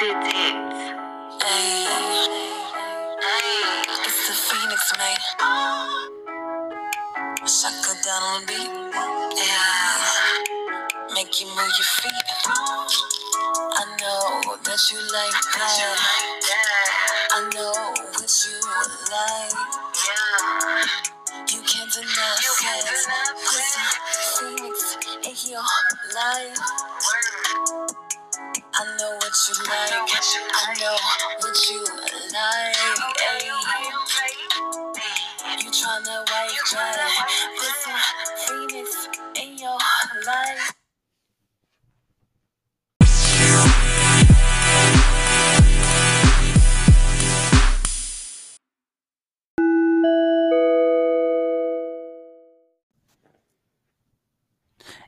did it. Hey, it's the Phoenix, man. Shaka down the beat. Yeah. Make you move your feet. I know that you like that. I know what you like. Yeah, you can't deny sex. Put some Phoenix in your life. I know what you like. I know what you like. You tryna wipe dry. Put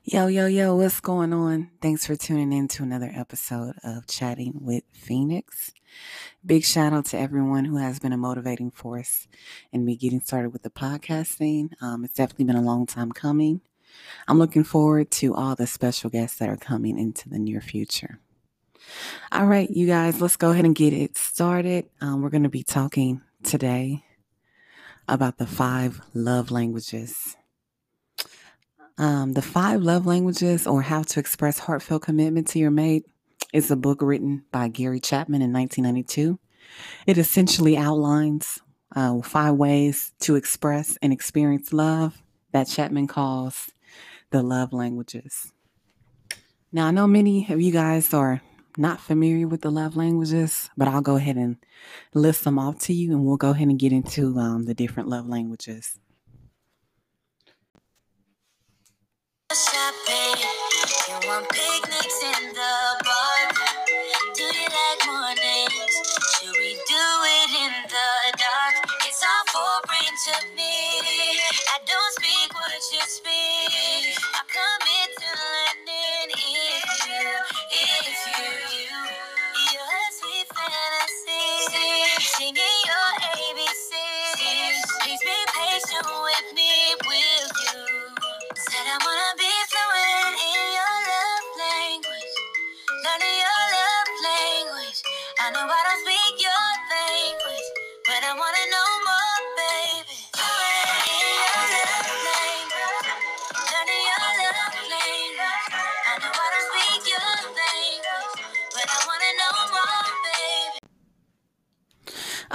Yo, yo, yo, what's going on? Thanks for tuning in to another episode of Chatting with Phoenix. Big shout out to everyone who has been a motivating force in me getting started with the podcasting. Um, it's definitely been a long time coming. I'm looking forward to all the special guests that are coming into the near future. All right, you guys, let's go ahead and get it started. Um, we're going to be talking today about the five love languages. Um, the Five Love Languages or How to Express Heartfelt Commitment to Your Mate is a book written by Gary Chapman in 1992. It essentially outlines uh, five ways to express and experience love that Chapman calls the love languages. Now, I know many of you guys are not familiar with the love languages, but I'll go ahead and list them off to you and we'll go ahead and get into um, the different love languages. You want picnics in the park?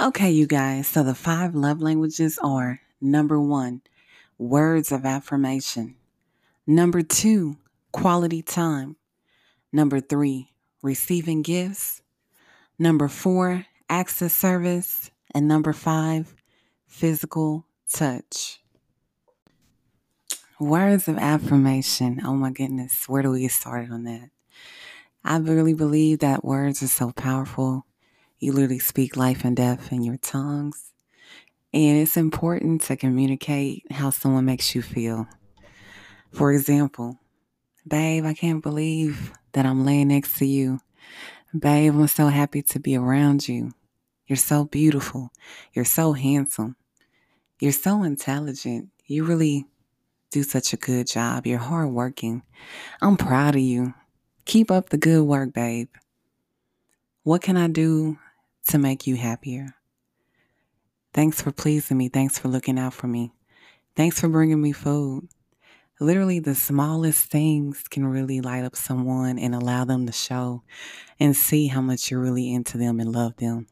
Okay, you guys, so the five love languages are number one, words of affirmation. Number two, quality time. Number three, receiving gifts. Number four, of service. And number five, physical touch. Words of affirmation. Oh my goodness, where do we get started on that? I really believe that words are so powerful. You literally speak life and death in your tongues. And it's important to communicate how someone makes you feel. For example, babe, I can't believe that I'm laying next to you. Babe, I'm so happy to be around you. You're so beautiful. You're so handsome. You're so intelligent. You really do such a good job. You're hardworking. I'm proud of you. Keep up the good work, babe. What can I do to make you happier? Thanks for pleasing me. Thanks for looking out for me. Thanks for bringing me food. Literally, the smallest things can really light up someone and allow them to show and see how much you're really into them and love them.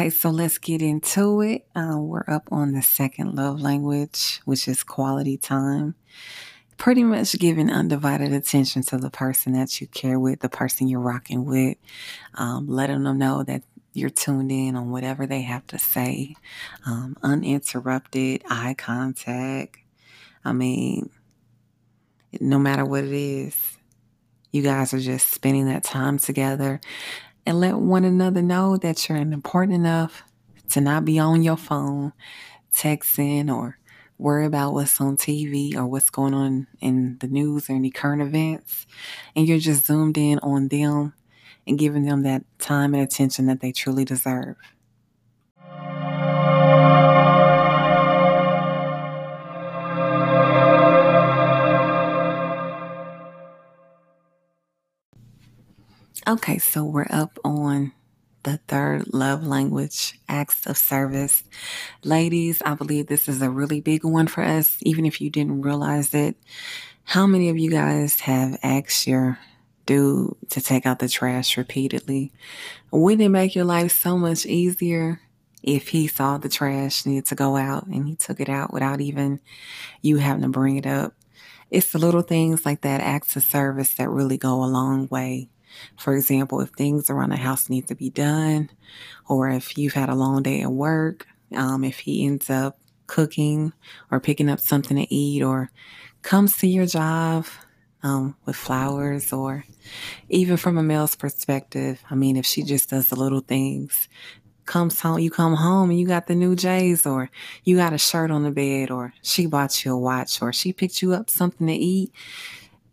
Okay, so let's get into it. Uh, we're up on the second love language, which is quality time. Pretty much giving undivided attention to the person that you care with, the person you're rocking with, um, letting them know that you're tuned in on whatever they have to say, um, uninterrupted eye contact. I mean, no matter what it is, you guys are just spending that time together and let one another know that you're important enough to not be on your phone, texting, or worry about what's on TV or what's going on in the news or any current events. And you're just zoomed in on them and giving them that time and attention that they truly deserve. Okay, so we're up on the third love language, acts of service. Ladies, I believe this is a really big one for us, even if you didn't realize it. How many of you guys have asked your dude to take out the trash repeatedly? Wouldn't it make your life so much easier if he saw the trash needed to go out and he took it out without even you having to bring it up? It's the little things like that, acts of service that really go a long way for example, if things around the house need to be done, or if you've had a long day at work, um, if he ends up cooking or picking up something to eat, or comes to your job um, with flowers, or even from a male's perspective, I mean, if she just does the little things, comes home, you come home and you got the new J's, or you got a shirt on the bed, or she bought you a watch, or she picked you up something to eat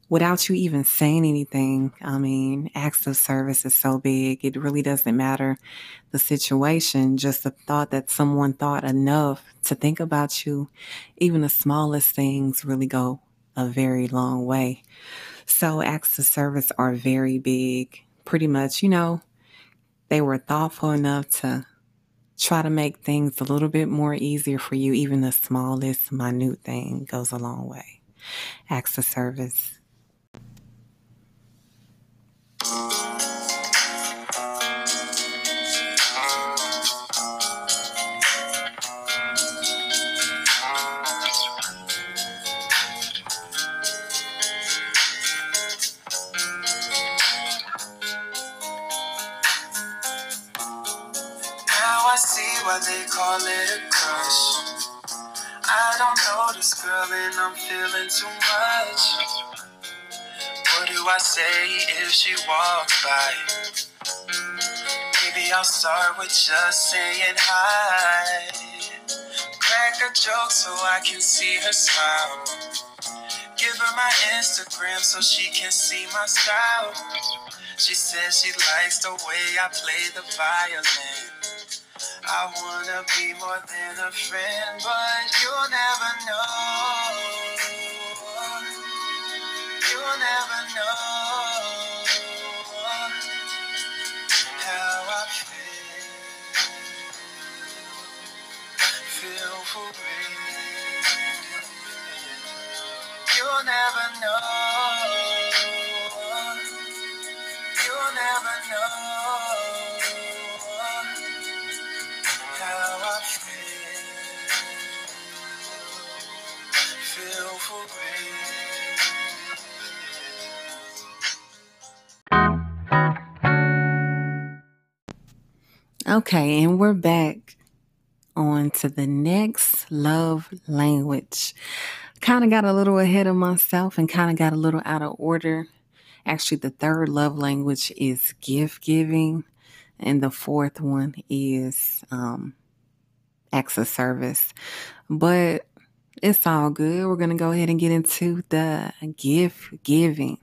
without you even saying anything. I mean, acts of service is so big. It really doesn't matter the situation, just the thought that someone thought enough to think about you. Even the smallest things really go a very long way. So acts of service are very big. Pretty much, you know, they were thoughtful enough to try to make things a little bit more easier for you. Even the smallest, minute thing goes a long way. Acts of service. I'm feeling too much. What do I say if she walks by? Mm, maybe I'll start with just saying hi. Crack a joke so I can see her smile. Give her my Instagram so she can see my style. She says she likes the way I play the violin. I wanna be more than a friend, but you'll You'll never know. You'll never know. Okay, and we're back on to the next love language. Kind of got a little ahead of myself and kind of got a little out of order. Actually, the third love language is gift giving, and the fourth one is um, acts of service. But it's all good. We're going to go ahead and get into the gift giving.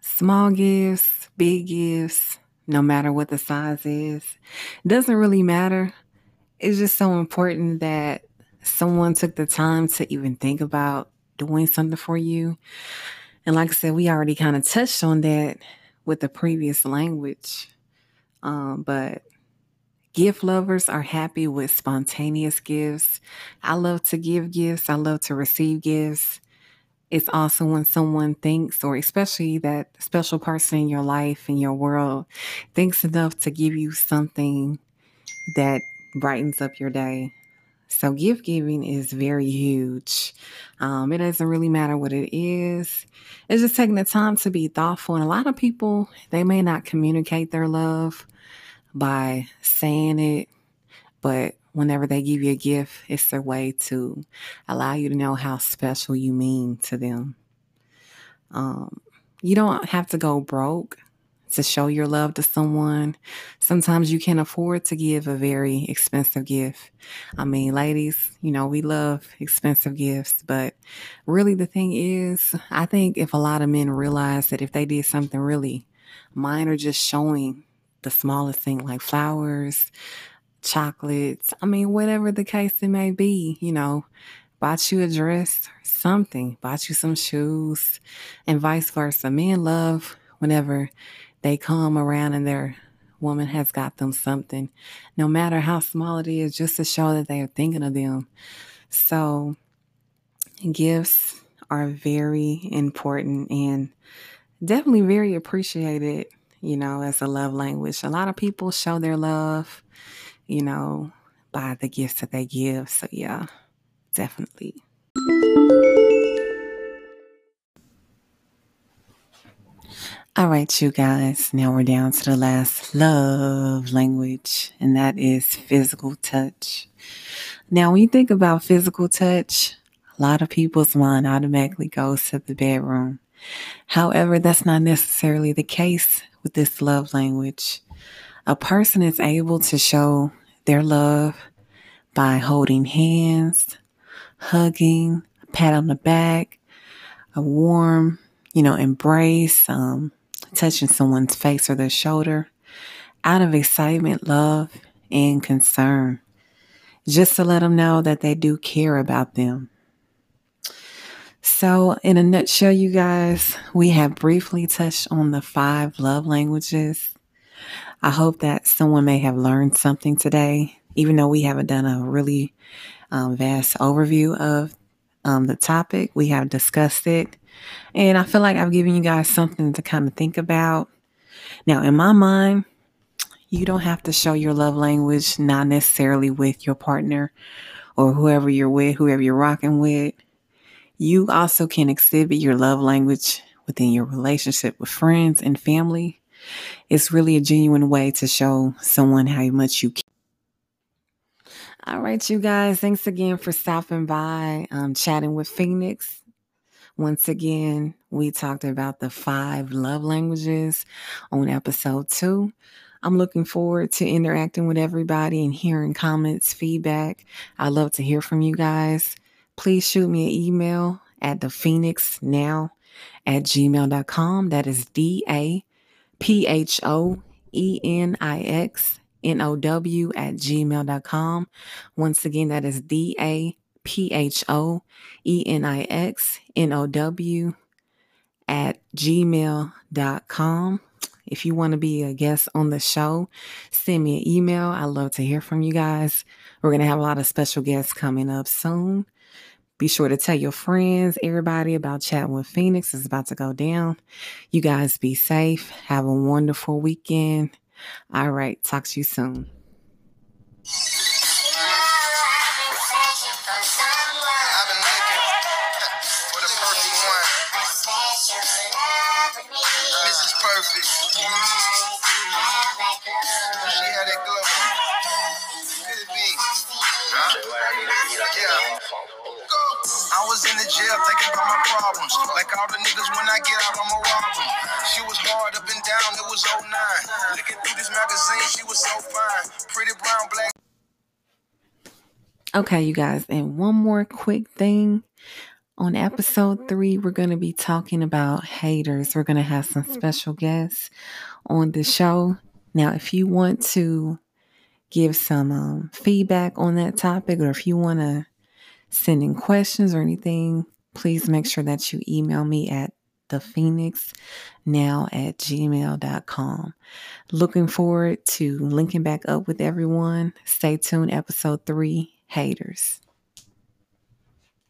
Small gifts, big gifts, no matter what the size is, doesn't really matter. It's just so important that someone took the time to even think about doing something for you. And like I said, we already kind of touched on that with the previous language. Um, but Gift lovers are happy with spontaneous gifts. I love to give gifts, I love to receive gifts. it's also when someone thinks, or especially that special person in your life, in your world, thinks enough to give you something that brightens up your day. So, gift giving is very huge. Um, it doesn't really matter what it is, it's just taking the time to be thoughtful. And a lot of people, they may not communicate their love by saying it, but whenever they give you a gift, it's their way to allow you to know how special you mean to them. Um, you don't have to go broke to show your love to someone. Sometimes you can't afford to give a very expensive gift. I mean, ladies, you know, we love expensive gifts, but really the thing is, I think if a lot of men realize that if they did something really minor, just showing the smallest thing like flowers, chocolates, I mean, whatever the case it may be, you know, bought you a dress, something, bought you some shoes, and vice versa. Men love whenever they come around and their woman has got them something, no matter how small it is, just to show that they are thinking of them. So, gifts are very important and definitely very appreciated, you know, as a love language. A lot of people show their love you know, by the gifts that they give. So, yeah, definitely. All right, you guys. Now we're down to the last love language, and that is physical touch. Now, when you think about physical touch, a lot of people's mind automatically goes to the bedroom. However, that's not necessarily the case with this love language a person is able to show their love by holding hands, hugging, a pat on the back, a warm, you know, embrace, um, touching someone's face or their shoulder out of excitement, love, and concern, just to let them know that they do care about them. So, in a nutshell, you guys, we have briefly touched on the five love languages I hope that someone may have learned something today, even though we haven't done a really um, vast overview of um, the topic. We have discussed it. And I feel like I've given you guys something to kind of think about. Now, in my mind, you don't have to show your love language, not necessarily with your partner or whoever you're with, whoever you're rocking with. You also can exhibit your love language within your relationship with friends and family. It's really a genuine way to show someone how much you care. All right, you guys, thanks again for stopping by, um, chatting with Phoenix. Once again, we talked about the five love languages on episode two. I'm looking forward to interacting with everybody and hearing comments, feedback. I love to hear from you guys. Please shoot me an email at the phoenix now at gmail.com. That is D A P H O E N I X N O W at gmail.com. Once again, that is D A P H O E N I X N O W at gmail.com. If you want to be a guest on the show, send me an email. I love to hear from you guys. We're going to have a lot of special guests coming up soon. Be sure to tell your friends, everybody about chatting with Phoenix is about to go down. You guys be safe. Have a wonderful weekend. All right. Talk to you soon. Perfect. She had that be. Yeah. I was in the jail thinking about my problems. Like all the niggas when I get out, I'ma rob them. She was hard up and down, it was 09. Looking through this magazine, she was so fine. Pretty brown, black. Okay, you guys, and one more quick thing. On episode three, we're going to be talking about haters. We're going to have some special guests on the show. Now, if you want to give some um, feedback on that topic, or if you want to send in questions or anything, please make sure that you email me at the phoenix now at gmail.com. Looking forward to linking back up with everyone. Stay tuned, episode three Haters.